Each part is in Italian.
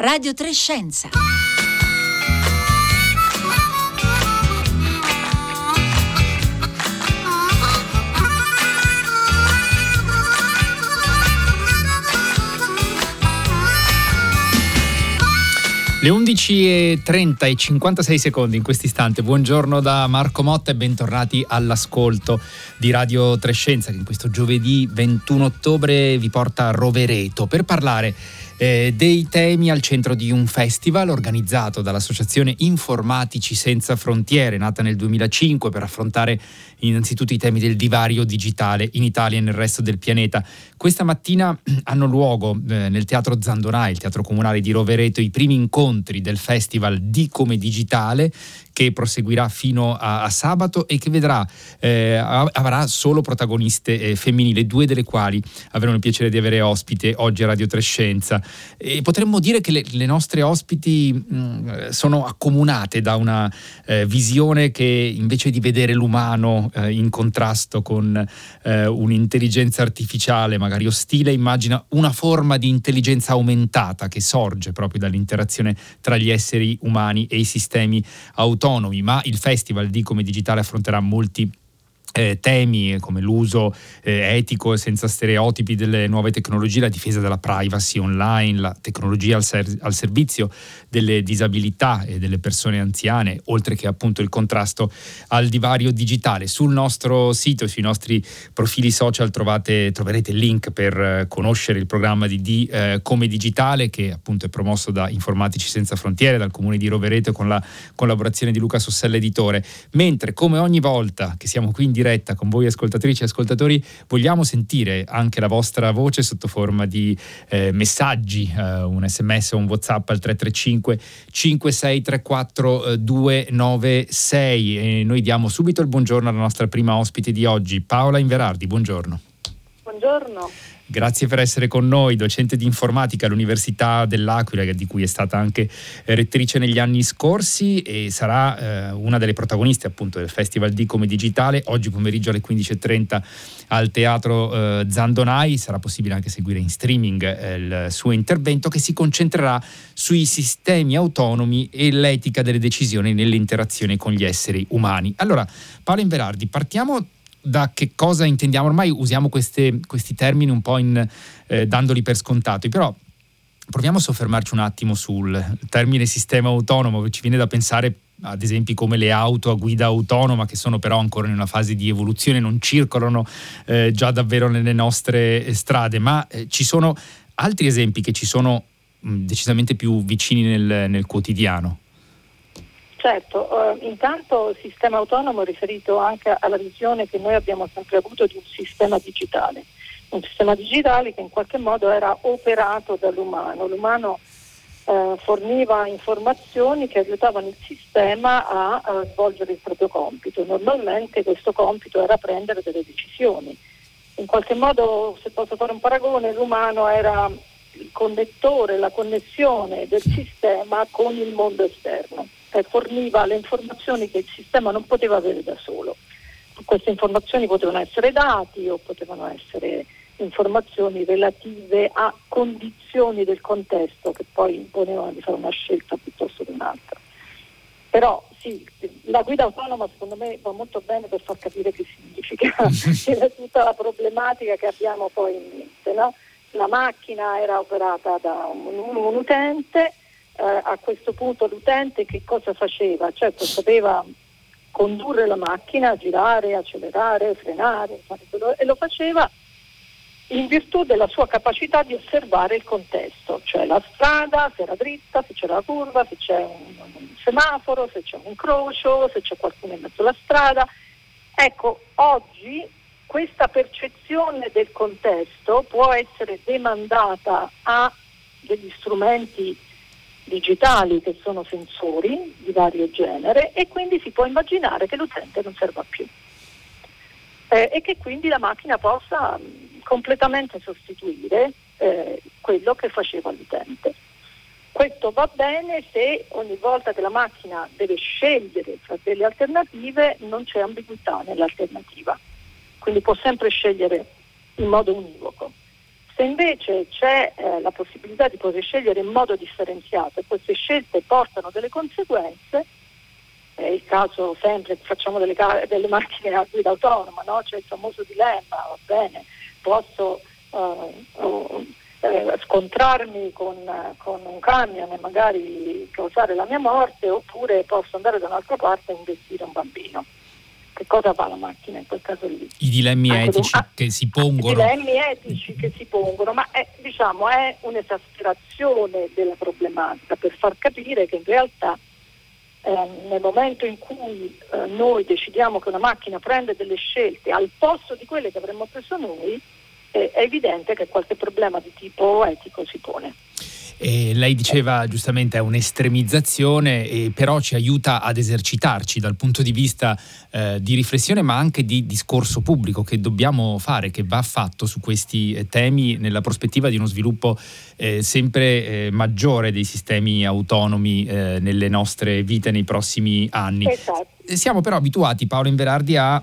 Radio Trescenza. Le 11.30 e 56 secondi in questo istante. Buongiorno da Marco Motta e bentornati all'ascolto di Radio Trescenza che in questo giovedì 21 ottobre vi porta a Rovereto per parlare eh, dei temi al centro di un festival organizzato dall'Associazione Informatici Senza Frontiere, nata nel 2005 per affrontare innanzitutto i temi del divario digitale in Italia e nel resto del pianeta. Questa mattina hanno luogo eh, nel Teatro Zandonai, il Teatro Comunale di Rovereto, i primi incontri del festival Di Come Digitale che proseguirà fino a, a sabato e che vedrà, eh, avrà solo protagoniste eh, femminili, due delle quali avremo il piacere di avere ospite oggi a Radio Trescenza. E potremmo dire che le, le nostre ospiti mh, mm, sono accomunate da una eh, visione che invece di vedere l'umano eh, in contrasto con eh, un'intelligenza artificiale, magari ostile, immagina una forma di intelligenza aumentata che sorge proprio dall'interazione tra gli esseri umani e i sistemi autonomi autonomi, ma il Festival di Come Digitale affronterà molti eh, temi come l'uso eh, etico e senza stereotipi delle nuove tecnologie, la difesa della privacy online, la tecnologia al, ser- al, servizio delle disabilità e delle persone anziane, oltre che appunto il contrasto al divario digitale. Sul nostro sito, sui nostri profili social trovate, troverete il link per eh, conoscere il programma di, di eh, Come Digitale che appunto è promosso da Informatici Senza Frontiere, dal comune di Rovereto con la collaborazione di Luca Sossella Editore, mentre come ogni volta che siamo qui in diretta con voi ascoltatrici e ascoltatori, vogliamo sentire anche la vostra voce sotto forma di eh, messaggi, eh, un sms o un whatsapp al 335 5634 296 e noi diamo subito il buongiorno alla nostra prima ospite di oggi, Paola Inverardi, buongiorno. Buongiorno. Grazie per essere con noi, docente di informatica all'Università dell'Aquila, di cui è stata anche eh, rettrice negli anni scorsi e sarà eh, una delle protagoniste appunto del Festival di Come Digitale. Oggi pomeriggio alle 15.30 al Teatro eh, Zandonai sarà possibile anche seguire in streaming eh, il suo intervento che si concentrerà sui sistemi autonomi e l'etica delle decisioni nell'interazione con gli esseri umani. Allora, Paolo Inverardi, partiamo da che cosa intendiamo. Ormai usiamo queste, questi termini un po' in, eh, dandoli per scontati, però proviamo a soffermarci un attimo sul termine sistema autonomo, che ci viene da pensare ad esempi come le auto a guida autonoma che sono però ancora in una fase di evoluzione, non circolano eh, già davvero nelle nostre strade, ma eh, ci sono altri esempi che ci sono mh, decisamente più vicini nel, nel quotidiano. Certo, eh, intanto sistema autonomo riferito anche alla visione che noi abbiamo sempre avuto di un sistema digitale, un sistema digitale che in qualche modo era operato dall'umano. L'umano eh, forniva informazioni che aiutavano il sistema a, a svolgere il proprio compito. Normalmente questo compito era prendere delle decisioni. In qualche modo, se posso fare un paragone, l'umano era il connettore, la connessione del sistema con il mondo esterno eh, forniva le informazioni che il sistema non poteva avere da solo. Queste informazioni potevano essere dati o potevano essere informazioni relative a condizioni del contesto che poi imponevano di fare una scelta piuttosto che un'altra. Però sì, la guida autonoma secondo me va molto bene per far capire che significa, tutta la problematica che abbiamo poi in mente. No? La macchina era operata da un, un utente eh, a questo punto l'utente che cosa faceva? Certo sapeva condurre la macchina, girare, accelerare, frenare, e lo faceva in virtù della sua capacità di osservare il contesto, cioè la strada, se era dritta, se c'era la curva, se c'è un, un semaforo, se c'è un incrocio, se c'è qualcuno in mezzo alla strada. Ecco, oggi questa percezione del contesto può essere demandata a degli strumenti digitali che sono sensori di vario genere e quindi si può immaginare che l'utente non serva più eh, e che quindi la macchina possa mh, completamente sostituire eh, quello che faceva l'utente. Questo va bene se ogni volta che la macchina deve scegliere tra delle alternative non c'è ambiguità nell'alternativa, quindi può sempre scegliere in modo univoco Se invece c'è eh, la possibilità di poter scegliere in modo differenziato e queste scelte portano delle conseguenze, è il caso sempre facciamo delle, delle, macchine a guida autonoma, no? c'è il famoso dilemma, va bene, posso uh, eh, scontrarmi con, con, un camion e magari causare la mia morte oppure posso andare da un'altra parte e investire un bambino. Che cosa fa la macchina in quel caso lì? I dilemmi Anche etici un, che si pongono. I dilemmi etici che si pongono, ma è, diciamo, è un'esasperazione della problematica per far capire che in realtà eh, nel momento in cui eh, noi decidiamo che una macchina prende delle scelte al posto di quelle che avremmo preso noi, eh, è evidente che qualche problema di tipo etico si pone. E lei diceva giustamente è un'estremizzazione, e però ci aiuta ad esercitarci dal punto di vista eh, di riflessione ma anche di discorso pubblico che dobbiamo fare, che va fatto su questi eh, temi nella prospettiva di uno sviluppo eh, sempre eh, maggiore dei sistemi autonomi eh, nelle nostre vite nei prossimi anni. Esatto. Siamo però abituati, Paolo Inverardi, a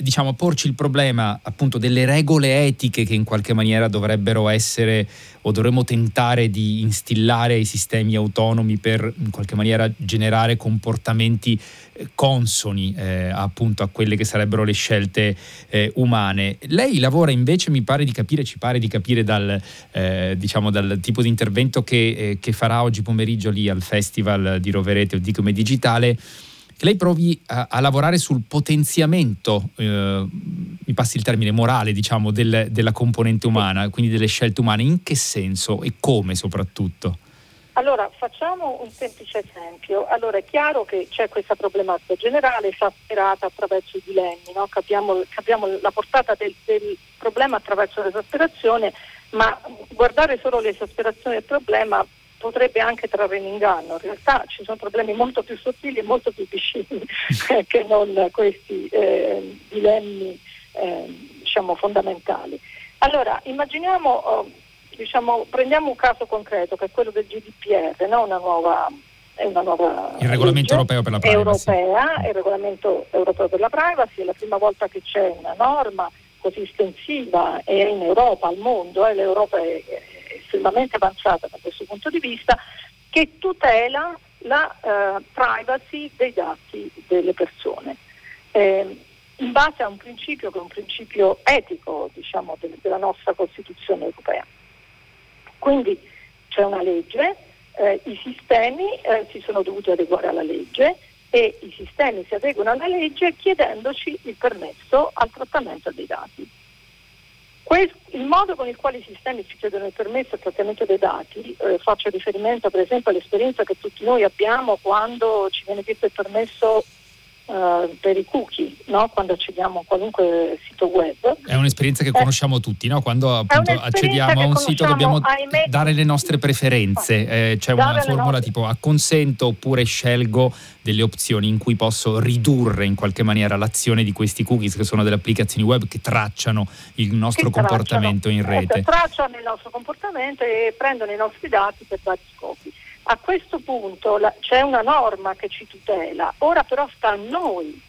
diciamo, porci il problema appunto delle regole etiche che in qualche maniera dovrebbero essere o dovremmo tentare di instillare ai sistemi autonomi per in qualche maniera generare comportamenti eh, consoni eh, appunto a quelle che sarebbero le scelte eh, umane. Lei lavora invece, mi pare di capire, ci pare di capire dal, eh, diciamo, dal tipo di intervento che, eh, che farà oggi pomeriggio lì al Festival di Roverete o di Come Digitale che lei provi a, a lavorare sul potenziamento, eh, mi passi il termine morale, diciamo, del, della componente umana, quindi delle scelte umane. In che senso e come soprattutto? Allora, facciamo un semplice esempio. Allora, è chiaro che c'è questa problematica generale esasperata attraverso i dilemmi, no? capiamo, capiamo, la portata del, del problema attraverso l'esasperazione, ma guardare solo l'esasperazione del problema potrebbe anche trarre in inganno. In realtà ci sono problemi molto più sottili e molto più vicini che non questi eh, dilemmi eh, diciamo, fondamentali. Allora, immaginiamo, oh, diciamo, prendiamo un caso concreto che è quello del GDPR, no? una nuova una nuova il regolamento europeo per la privacy. Europea, il regolamento europeo per la privacy, è la prima volta che c'è una norma così estensiva e in Europa, al mondo, eh, l'Europa è, estremamente avanzata da questo punto di vista, che tutela la eh, privacy dei dati delle persone. Eh, in base a un principio che è un principio etico diciamo, de- della nostra Costituzione europea. Quindi c'è una legge, eh, i sistemi eh, si sono dovuti adeguare alla legge e i sistemi si adeguano alla legge chiedendoci il permesso al trattamento dei dati. Il modo con il quale i sistemi ci chiedono il permesso al trattamento dei dati, eh, faccio riferimento per esempio all'esperienza che tutti noi abbiamo quando ci viene chiesto il permesso uh, per i cookie, no? quando accediamo a qualunque sito web. È un'esperienza che eh, conosciamo tutti, no? quando appunto accediamo a un sito dobbiamo ahimè, dare le nostre preferenze, eh, c'è una formula tipo acconsento oppure scelgo delle opzioni in cui posso ridurre in qualche maniera l'azione di questi cookies che sono delle applicazioni web che tracciano il nostro comportamento tracciano. in rete. Eh, tracciano il nostro comportamento e prendono i nostri dati per vari scopi. A questo punto la, c'è una norma che ci tutela, ora però sta a noi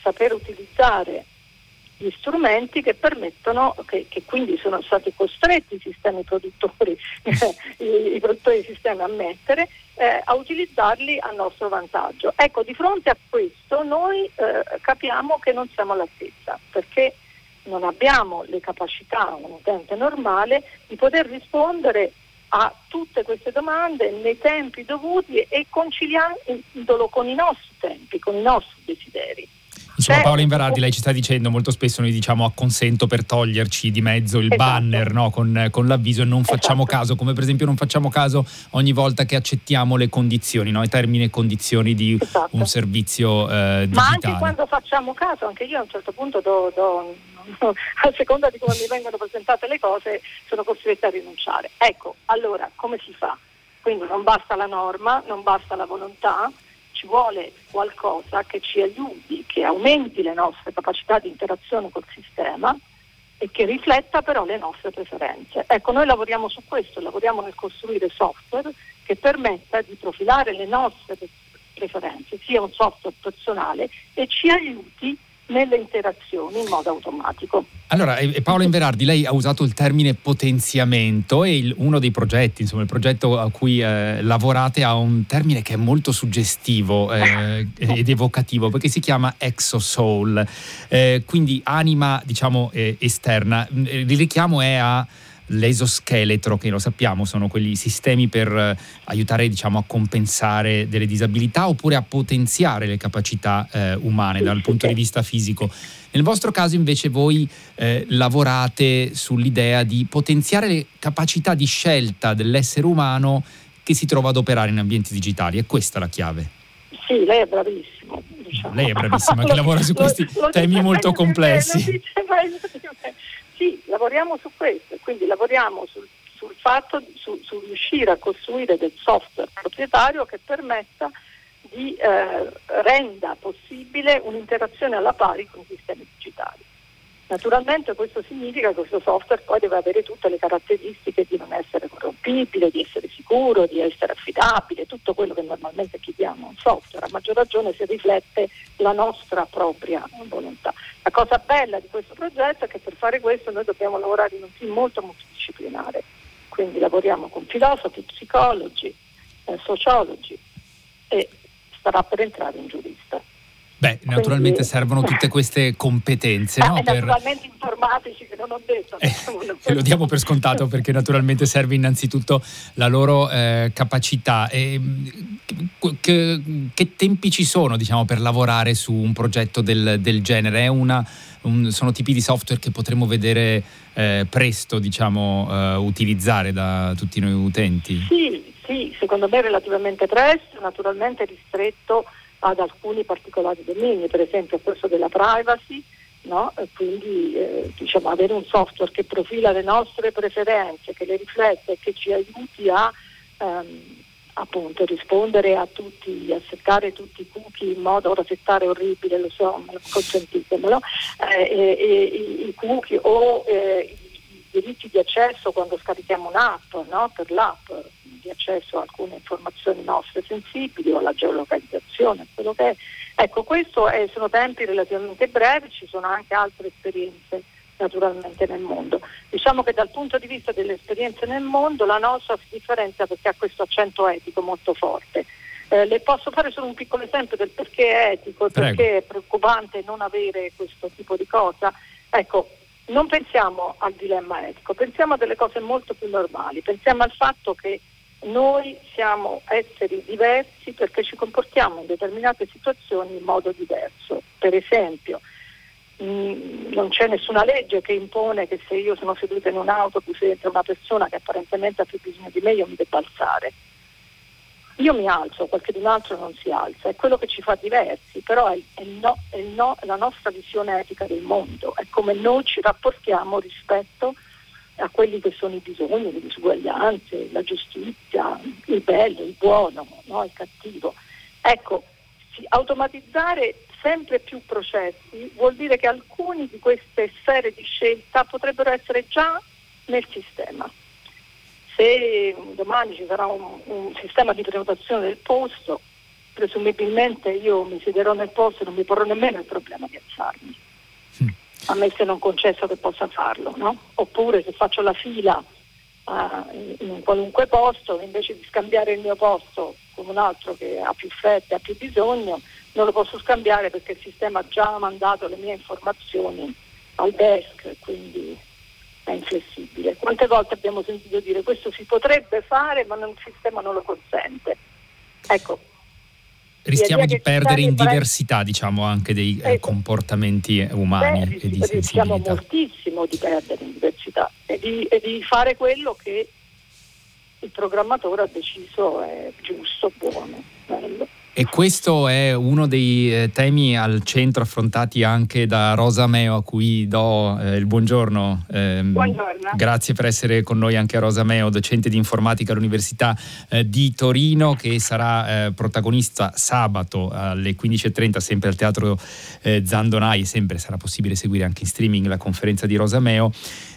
saper utilizzare gli strumenti che permettono, che, che quindi sono stati costretti i sistemi produttori, i, i, produttori di sistemi a mettere, eh, a utilizzarli a nostro vantaggio. Ecco, di fronte a questo noi eh, capiamo che non siamo all'altezza, perché non abbiamo le capacità, un utente normale, di poter rispondere a tutte queste domande nei tempi dovuti e conciliandolo con i nostri tempi, con i nostri desideri. Insomma, Paola Inverardi, lei ci sta dicendo molto spesso noi diciamo acconsento per toglierci di mezzo il esatto. banner no? con, con, l'avviso e non esatto. facciamo caso, come per esempio non facciamo caso ogni volta che accettiamo le condizioni, no? i termini e condizioni di esatto. un servizio eh, digitale. Ma anche quando facciamo caso, anche io a un certo punto do, do a seconda di come mi vengono presentate le cose sono costretta a rinunciare. Ecco, allora come si fa? Quindi non basta la norma, non basta la volontà, ci vuole qualcosa che ci aiuti, che aumenti le nostre capacità di interazione col sistema e che rifletta però le nostre preferenze. Ecco, noi lavoriamo su questo, lavoriamo nel costruire software che permetta di profilare le nostre preferenze, sia un software personale e ci aiuti nelle interazioni in modo automatico. Allora, e Paola Inverardi, lei ha usato il termine potenziamento e il, uno dei progetti, insomma il progetto a cui eh, lavorate ha un termine che è molto suggestivo eh, ed evocativo perché si chiama exosoul, eh, quindi anima diciamo eh, esterna. Il richiamo è a l'esoscheletro, che lo sappiamo sono quegli sistemi per eh, aiutare diciamo, a compensare delle disabilità oppure a potenziare le capacità eh, umane dal punto di vista fisico. Nel vostro caso invece voi eh, lavorate sull'idea di potenziare le capacità di scelta dell'essere umano che si trova ad operare in ambienti digitali. È questa la chiave. Sì, lei è bravissimo. Diciamo. Lei è bravissima che lavora su questi temi molto complessi. Sì, lavoriamo su questo, quindi lavoriamo sul, sul fatto su, su, riuscire a costruire del software proprietario che permetta di eh, renda possibile un'interazione alla pari con i sistemi digitali. Naturalmente questo significa che questo software poi deve avere tutte le caratteristiche di non essere corrompibile, di essere sicuro, di essere affidabile, tutto quello che normalmente chiediamo a un software, a maggior ragione se riflette la nostra propria volontà. La cosa bella di questo progetto è che per fare questo noi dobbiamo lavorare in un team molto multidisciplinare, quindi lavoriamo con filosofi, psicologi, eh, sociologi e starà per entrare un giurista. Beh, naturalmente Quindi, servono tutte queste competenze. no? per... Naturalmente informatici che non ho detto. Eh, lo diamo per scontato perché naturalmente serve innanzitutto la loro eh, capacità. E, che, che, tempi ci sono diciamo, per lavorare su un progetto del, del genere? Una, un, sono tipi di software che potremo vedere eh, presto diciamo, uh, utilizzare da tutti noi utenti? Sì, sì, secondo me relativamente presto, naturalmente ristretto ad alcuni particolari domini, per esempio questo della privacy, no? quindi eh, diciamo, avere un software che profila le nostre preferenze, che le riflette e che ci aiuti a ehm, appunto rispondere a tutti, a settare tutti i cookie in modo, ora settare orribile, lo so, consentitemelo, eh, e, e, i cookie o eh, i diritti di accesso quando scarichiamo un'app no? per l'app di accesso a alcune informazioni nostre sensibili o alla geolocalizzazione, quello che è. Ecco, questo è, sono tempi relativamente brevi, ci sono anche altre esperienze naturalmente nel mondo. Diciamo che dal punto di vista delle esperienze nel mondo la nostra si differenzia perché ha questo accento etico molto forte. Eh, le posso fare solo un piccolo esempio del perché è etico e perché è preoccupante non avere questo tipo di cosa. Ecco, non pensiamo al dilemma etico, pensiamo a delle cose molto più normali, pensiamo al fatto che noi siamo esseri diversi perché ci comportiamo in determinate situazioni in modo diverso. Per esempio, mm, non c'è nessuna legge che impone che se io sono seduta in un autobus e entra una persona che apparentemente ha più bisogno di me, io mi debba alzare. Io mi alzo, qualcun altro non si alza, è quello che ci fa diversi, però è, è, no, è no, la nostra visione etica del mondo, è come noi ci rapportiamo rispetto a quelli che sono i bisogni, le disuguaglianze, la giustizia, il bello, il buono, no? il cattivo. Ecco, automatizzare sempre più processi vuol dire che alcune di queste sfere di scelta potrebbero essere già nel sistema. Se domani ci sarà un, un sistema di prenotazione del posto, presumibilmente io mi siederò nel posto e non mi porrò nemmeno il problema di alzarmi a me se non concesso che possa farlo, no? Oppure se faccio la fila uh, in un qualunque posto, invece di scambiare il mio posto con un altro che ha più fretta e ha più bisogno, non lo posso scambiare perché il sistema ha già mandato le mie informazioni al desk, quindi è inflessibile. Quante volte abbiamo sentito dire questo si potrebbe fare ma il sistema non lo consente. Ecco, rischiamo di perdere in diversità diciamo anche dei eh, ecco. comportamenti umani Beh, e di sensibilità. Rischiamo moltissimo di perdere in diversità e di, e di fare quello che il programmatore ha deciso è giusto, buono, bello. E questo è uno dei eh, temi al centro affrontati anche da Rosa Meo, a cui do eh, il buongiorno. Eh, buongiorno. Grazie per essere con noi anche a Rosa Meo, docente di informatica all'Università eh, di Torino, che sarà eh, protagonista sabato alle 15.30 sempre al Teatro eh, Zandonai sempre sarà possibile seguire anche in streaming la conferenza di Rosa Meo.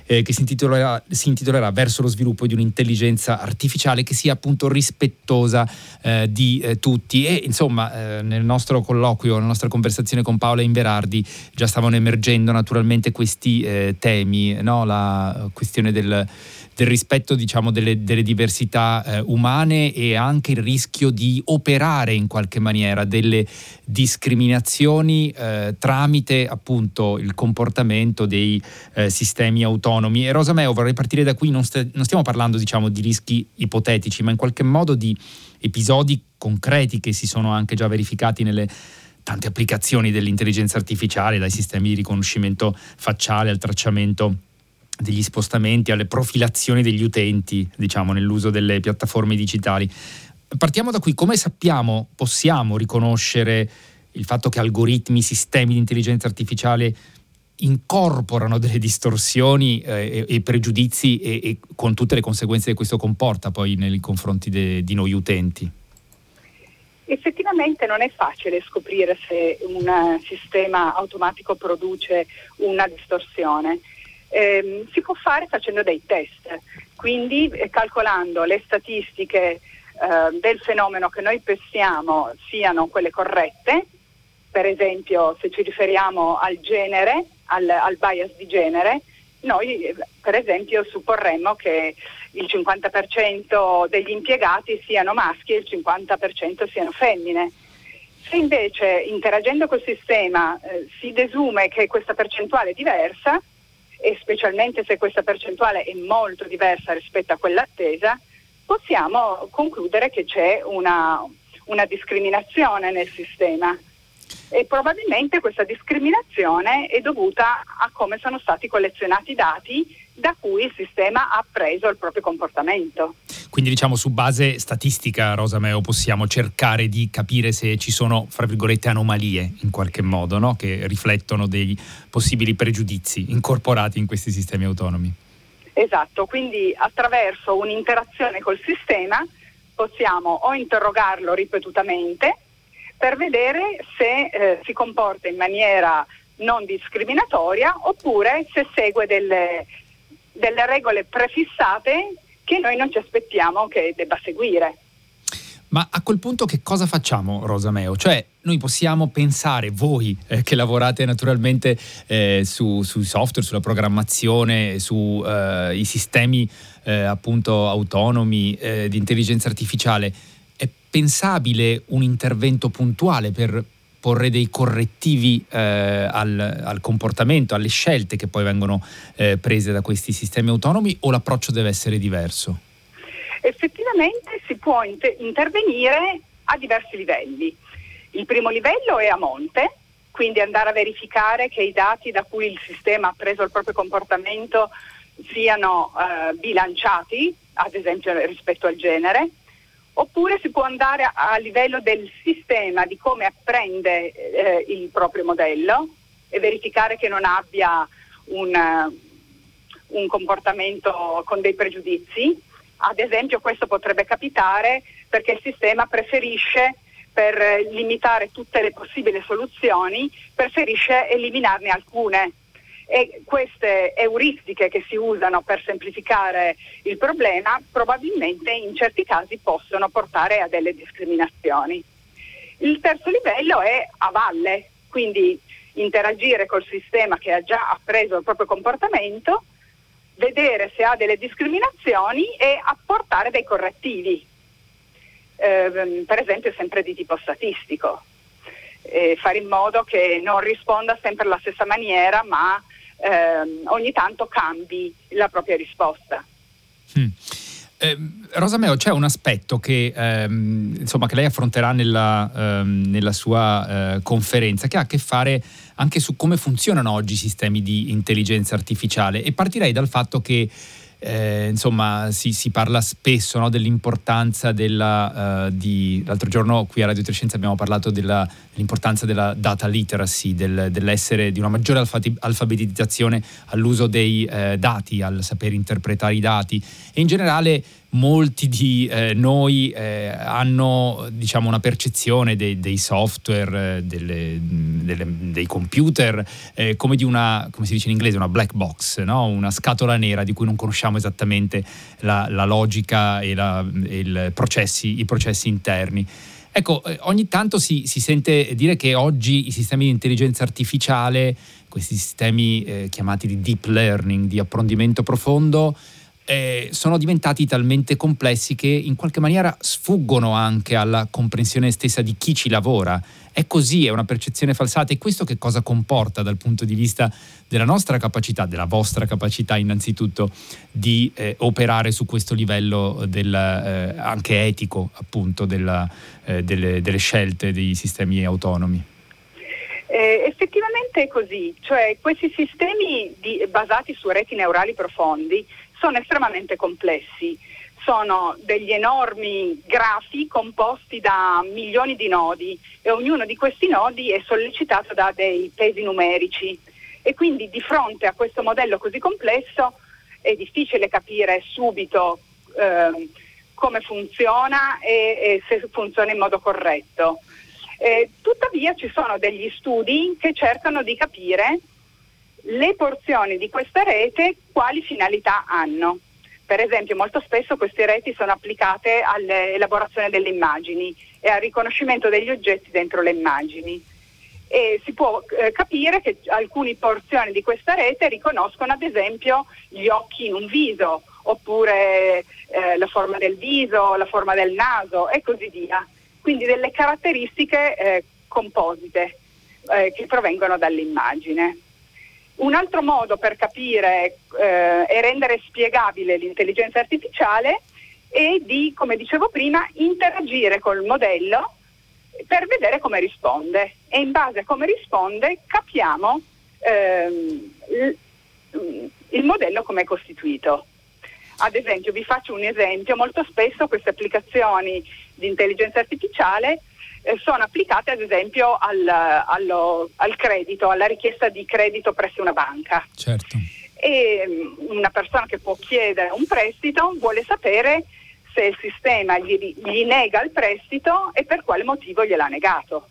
Eh, che si intitolerà, si intitolerà, Verso lo sviluppo di un'intelligenza artificiale che sia appunto rispettosa eh, di eh, tutti. E insomma, eh, nel nostro colloquio, nella nostra conversazione con Paola Inverardi, già stavano emergendo naturalmente questi eh, temi, no? la questione del del rispetto diciamo, delle, delle, diversità eh, umane e anche il rischio di operare in qualche maniera delle discriminazioni eh, tramite appunto il comportamento dei eh, sistemi autonomi. E Rosa Meo, vorrei partire da qui, non, st- non stiamo parlando diciamo, di rischi ipotetici, ma in qualche modo di episodi concreti che si sono anche già verificati nelle tante applicazioni dell'intelligenza artificiale, dai sistemi di riconoscimento facciale al tracciamento degli spostamenti, alle profilazioni degli utenti, diciamo, nell'uso delle piattaforme digitali. Partiamo da qui, come sappiamo, possiamo riconoscere il fatto che algoritmi, sistemi di intelligenza artificiale incorporano delle distorsioni eh, e, e, pregiudizi e, e, con tutte le conseguenze che questo comporta poi nei confronti de, di noi utenti? Effettivamente non è facile scoprire se un sistema automatico produce una distorsione eh, si può fare facendo dei test, quindi eh, calcolando le statistiche eh, del fenomeno che noi pensiamo siano quelle corrette, per esempio se ci riferiamo al genere, al, al bias di genere, noi per esempio supporremmo che il 50% degli impiegati siano maschi e il 50% siano femmine. Se invece interagendo col sistema eh, si desume che questa percentuale è diversa, e specialmente se questa percentuale è molto diversa rispetto a quella attesa, possiamo concludere che c'è una, una discriminazione nel sistema e probabilmente questa discriminazione è dovuta a come sono stati collezionati i dati da cui il sistema ha preso il proprio comportamento. Quindi diciamo su base statistica, Rosa Meo, possiamo cercare di capire se ci sono, fra virgolette, anomalie in qualche modo, no? che riflettono dei possibili pregiudizi incorporati in questi sistemi autonomi. Esatto, quindi attraverso un'interazione col sistema possiamo o interrogarlo ripetutamente per vedere se eh, si comporta in maniera non discriminatoria oppure se segue delle delle regole prefissate che noi non ci aspettiamo che debba seguire. Ma a quel punto che cosa facciamo, Rosa Meo? Cioè, noi possiamo pensare, voi eh, che lavorate naturalmente eh, su, sui software, sulla programmazione, sui eh, sistemi eh, appunto autonomi eh, di intelligenza artificiale, è pensabile un intervento puntuale per porre dei correttivi eh, al, al, comportamento, alle scelte che poi vengono eh, prese da questi sistemi autonomi o l'approccio deve essere diverso? Effettivamente si può inter- intervenire a diversi livelli. Il primo livello è a monte, quindi andare a verificare che i dati da cui il sistema ha preso il proprio comportamento siano eh, bilanciati, ad esempio rispetto al genere, oppure si può andare a, a livello del sistema di come apprende eh, il proprio modello e verificare che non abbia un, un comportamento con dei pregiudizi. Ad esempio questo potrebbe capitare perché il sistema preferisce per limitare tutte le possibili soluzioni, preferisce eliminarne alcune e queste euristiche che si usano per semplificare il problema probabilmente in certi casi possono portare a delle discriminazioni. Il terzo livello è a valle, quindi interagire col sistema che ha già appreso il proprio comportamento, vedere se ha delle discriminazioni e apportare dei correttivi, eh, per esempio sempre di tipo statistico, eh, fare in modo che non risponda sempre alla stessa maniera ma ehm, ogni tanto cambi la propria risposta. Mm. Eh, Rosa Meo, c'è un aspetto che, ehm, insomma, che lei affronterà nella, ehm, nella sua eh, conferenza che ha a che fare anche su come funzionano oggi i sistemi di intelligenza artificiale e partirei dal fatto che eh, insomma, si, si, parla spesso no, dell'importanza della, uh, di, l'altro giorno qui a Radio Trescenza abbiamo parlato della, dell'importanza della data literacy, del, dell'essere di una maggiore alfabetizzazione all'uso dei eh, dati, al saper interpretare i dati. E in generale molti di eh, noi eh, hanno diciamo, una percezione dei, dei software, delle, delle, dei computer, eh, come di una, come si dice in inglese, una black box, no? una scatola nera di cui non conosciamo esattamente la, la logica e, la, e processi, i processi interni. Ecco, eh, ogni tanto si, si, sente dire che oggi i sistemi di intelligenza artificiale, questi sistemi eh, chiamati di deep learning, di approfondimento profondo, eh, sono diventati talmente complessi che in qualche maniera sfuggono anche alla comprensione stessa di chi ci lavora. È così, è una percezione falsata e questo che cosa comporta dal punto di vista della nostra capacità, della vostra capacità innanzitutto di eh, operare su questo livello del, eh, anche etico appunto della, eh, delle, delle scelte dei sistemi autonomi? Eh, effettivamente è così, cioè questi sistemi di, basati su reti neurali profondi sono estremamente complessi. Sono degli enormi grafi composti da milioni di nodi e ognuno di questi nodi è sollecitato da dei pesi numerici e quindi di fronte a questo modello così complesso è difficile capire subito eh, come funziona e, e, se funziona in modo corretto. Eh, tuttavia ci sono degli studi che cercano di capire le porzioni di questa rete quali finalità hanno. Per esempio molto spesso queste reti sono applicate all'elaborazione delle immagini e al riconoscimento degli oggetti dentro le immagini. E si può eh, capire che alcune porzioni di questa rete riconoscono ad esempio gli occhi in un viso, oppure eh, la forma del viso, la forma del naso e così via. Quindi delle caratteristiche eh, composite eh, che provengono dall'immagine. Un altro modo per capire eh, e rendere spiegabile l'intelligenza artificiale è di, come dicevo prima, interagire col modello per vedere come risponde e in base a come risponde capiamo ehm, il, il modello come è costituito. Ad esempio, vi faccio un esempio, molto spesso queste applicazioni di intelligenza artificiale eh, sono applicate ad esempio al, allo, al, credito, alla richiesta di credito presso una banca. Certo. E mm, una persona che può chiedere un prestito vuole sapere se il sistema gli, gli nega il prestito e per quale motivo gliel'ha negato.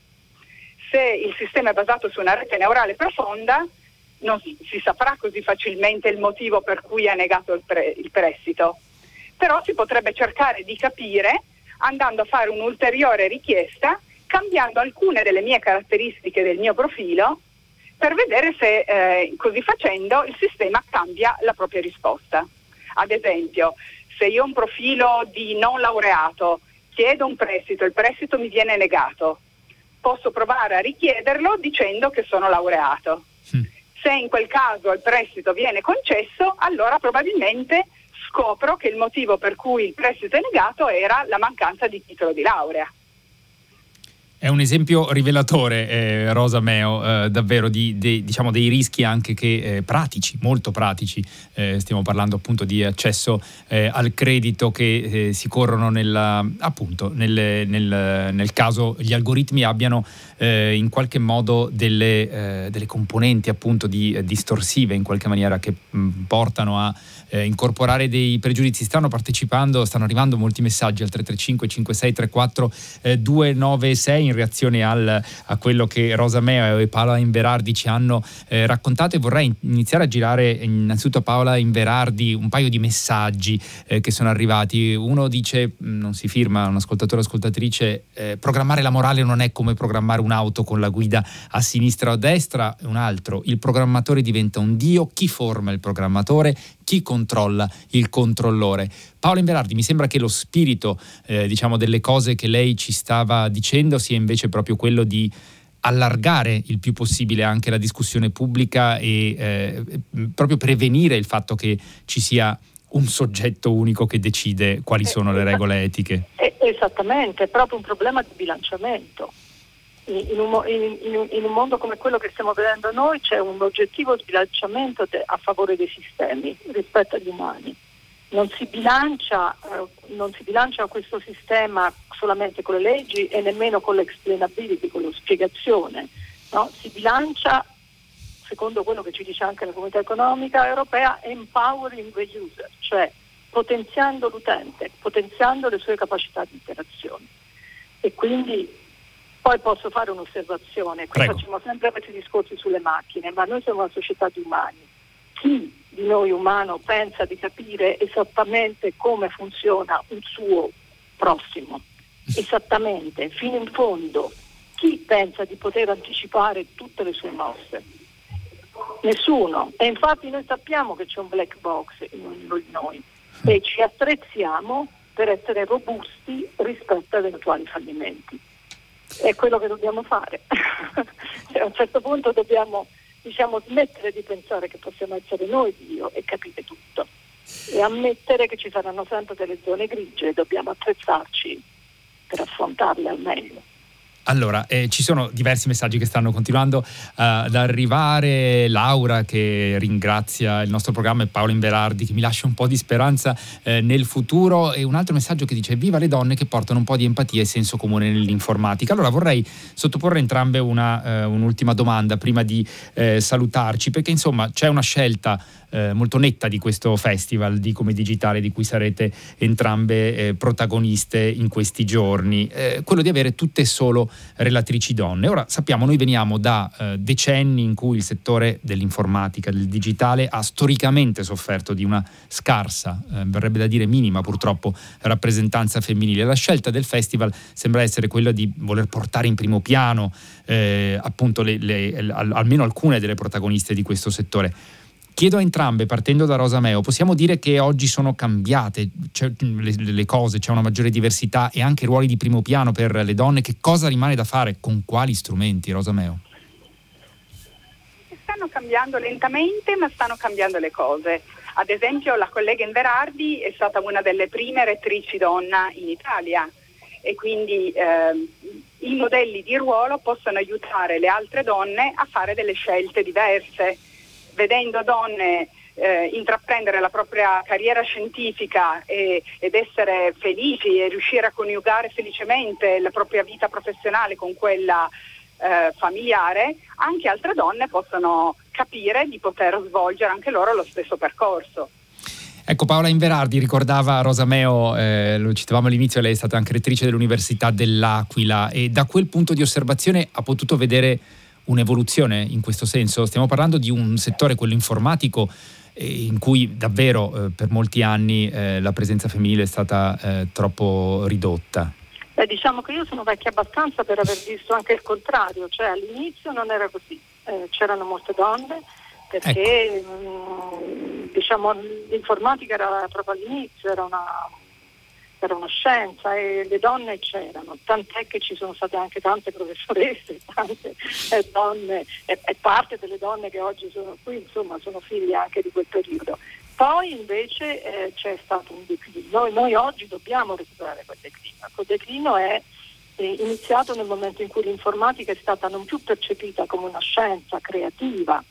Se il sistema è basato su una rete neurale profonda, non si saprà così facilmente il motivo per cui ha negato il, pre, il prestito, però si potrebbe cercare di capire andando a fare un'ulteriore richiesta, cambiando alcune delle mie caratteristiche del mio profilo per vedere se eh, così facendo il sistema cambia la propria risposta. Ad esempio, se io ho un profilo di non laureato, chiedo un prestito, il prestito mi viene negato, posso provare a richiederlo dicendo che sono laureato. Mm. Se in quel caso il prestito viene concesso, allora probabilmente scopro che il motivo per cui il prestito è negato era la mancanza di titolo di laurea. È un esempio rivelatore, eh, Rosa Meo, eh, davvero di, di, diciamo dei rischi anche che, eh, pratici, molto pratici. Eh, stiamo parlando appunto di accesso eh, al credito che eh, si corrono nella, appunto nel, nel, nel, caso gli algoritmi abbiano in qualche modo delle, delle componenti appunto di, distorsive in qualche maniera che mh, portano a incorporare dei pregiudizi. Stanno partecipando, stanno arrivando molti messaggi al 335 5634 296 in reazione al, a quello che Rosa Meo e Paola Inverardi ci hanno eh, raccontato e vorrei iniziare a girare innanzitutto a Paola Inverardi un paio di messaggi eh, che sono arrivati. Uno dice, mm, non si firma, un ascoltatore o ascoltatrice, eh, programmare la morale non è come programmare un'auto con la guida a sinistra o a destra. Un altro, il programmatore diventa un dio, chi forma il programmatore? Chi controlla il controllore. Paolo Inverardi, mi sembra che lo spirito eh, diciamo, delle cose che lei ci stava dicendo sia invece proprio quello di allargare il più possibile anche la discussione pubblica e eh, proprio prevenire il fatto che ci sia un soggetto unico che decide quali eh, sono le regole etiche. Esattamente, è proprio un problema di bilanciamento in un, in, in un, mondo come quello che stiamo vedendo noi c'è un oggettivo sbilanciamento de, a favore dei sistemi rispetto agli umani. non si, bilancia, eh, non si bilancia questo sistema solamente con le leggi e nemmeno con l'explainability, con la spiegazione, no? si bilancia secondo quello che ci dice anche la comunità economica europea, empowering the user, cioè potenziando l'utente, potenziando le sue capacità di interazione. E quindi poi posso fare un'osservazione, qui facciamo sempre questi discorsi sulle macchine, ma noi siamo una società di umani. Chi di noi umano pensa di capire esattamente come funziona un suo prossimo? Esattamente, fino in fondo. Chi pensa di poter anticipare tutte le sue mosse? Nessuno. E infatti noi sappiamo che c'è un black box in ognuno di noi e ci attrezziamo per essere robusti rispetto ad eventuali fallimenti è quello che dobbiamo fare. cioè, a un certo punto dobbiamo diciamo, smettere di pensare che possiamo essere noi Dio e capire tutto e ammettere che ci saranno sempre delle zone grigie e dobbiamo attrezzarci per affrontarle al meglio. Allora, eh, ci sono diversi messaggi che stanno continuando uh, ad arrivare. Laura che ringrazia il nostro programma e Paolo Inverardi che mi lascia un po' di speranza eh, nel futuro e un altro messaggio che dice viva le donne che portano un po' di empatia e senso comune nell'informatica. Allora vorrei sottoporre entrambe una, uh, un'ultima domanda prima di uh, salutarci perché insomma c'è una scelta eh, molto netta di questo festival di Come Digitale di cui sarete entrambe eh, protagoniste in questi giorni, eh, quello di avere tutte solo relatrici donne. Ora sappiamo, noi veniamo da eh, decenni in cui il settore dell'informatica, del digitale ha storicamente sofferto di una scarsa, eh, verrebbe da dire minima purtroppo, rappresentanza femminile. La scelta del festival sembra essere quella di voler portare in primo piano eh, appunto le, le, almeno alcune delle protagoniste di questo settore. Chiedo a entrambe, partendo da Rosa Meo, possiamo dire che oggi sono cambiate le, le, cose, c'è una maggiore diversità e anche ruoli di primo piano per le donne. Che cosa rimane da fare? Con quali strumenti, Rosa Meo? Stanno cambiando lentamente, ma stanno cambiando le cose. Ad esempio la collega Inverardi è stata una delle prime rettrici donna in Italia e quindi eh, i modelli di ruolo possono aiutare le altre donne a fare delle scelte diverse vedendo donne eh, intraprendere la propria carriera scientifica e, ed essere felici e riuscire a coniugare felicemente la propria vita professionale con quella eh, familiare, anche altre donne possono capire di poter svolgere anche loro lo stesso percorso. Ecco, Paola Inverardi ricordava Rosa Meo, eh, lo citavamo all'inizio, lei è stata anche rettrice dell'Università dell'Aquila e da quel punto di osservazione ha potuto vedere un'evoluzione in questo senso. Stiamo parlando di un settore, quello informatico, eh, in cui davvero eh, per molti anni eh, la presenza femminile è stata eh, troppo ridotta. Beh, diciamo che io sono vecchia abbastanza per aver visto anche il contrario, cioè all'inizio non era così, eh, c'erano molte donne perché ecco. mh, mm, diciamo, l'informatica era proprio all'inizio, era una era una scienza e le donne c'erano, tant'è che ci sono state anche tante professoresse, tante eh, donne e, e, parte delle donne che oggi sono qui, insomma, sono figlie anche di quel periodo. Poi invece eh, c'è stato un declino, noi, noi, oggi dobbiamo recuperare quel declino, quel declino è eh, iniziato nel momento in cui l'informatica è stata non più percepita come una scienza creativa,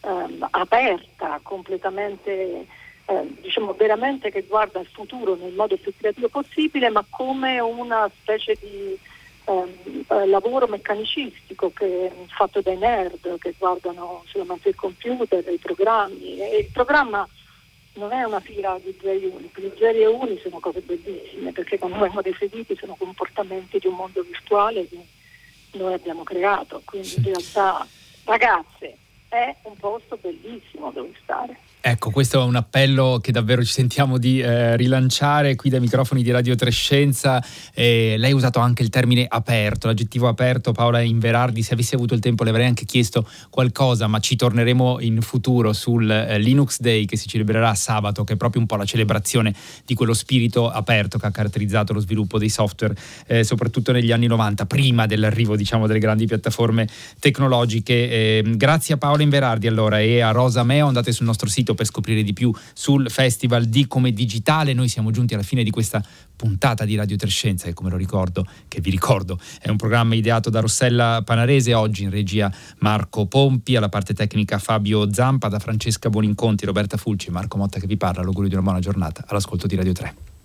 ehm, aperta, completamente eh, diciamo veramente che guarda il futuro nel modo più creativo possibile, ma come una specie di ehm, eh, lavoro meccanicistico che, fatto dai nerd che guardano solamente il computer, i programmi. E il programma non è una fila di zeri unici, gli zeri e uni sono cose bellissime perché quando vengono definiti sono comportamenti di un mondo virtuale che noi abbiamo creato, quindi in realtà ragazze è un posto bellissimo dove stare. Ecco, questo è un appello che davvero ci sentiamo di eh, rilanciare qui dai microfoni di Radio Trescenza. Eh, lei ha usato anche il termine aperto, l'aggettivo aperto, Paola Inverardi. Se avessi avuto il tempo le avrei anche chiesto qualcosa, ma ci torneremo in futuro sul eh, Linux Day che si celebrerà sabato, che è proprio un po' la celebrazione di quello spirito aperto che ha caratterizzato lo sviluppo dei software, eh, soprattutto negli anni 90, prima dell'arrivo diciamo, delle grandi piattaforme tecnologiche. Eh, grazie a Paola Inverardi allora e a Rosa Meo, andate sul nostro sito sito per scoprire di più sul festival di Come Digitale. Noi siamo giunti alla fine di questa puntata di Radio Trescenza che come lo ricordo, che vi ricordo, è un programma ideato da Rossella Panarese, oggi in regia Marco Pompi, alla parte tecnica Fabio Zampa, da Francesca Buoninconti, Roberta Fulci, Marco Motta che vi parla, l'augurio di una buona giornata all'ascolto di Radio 3.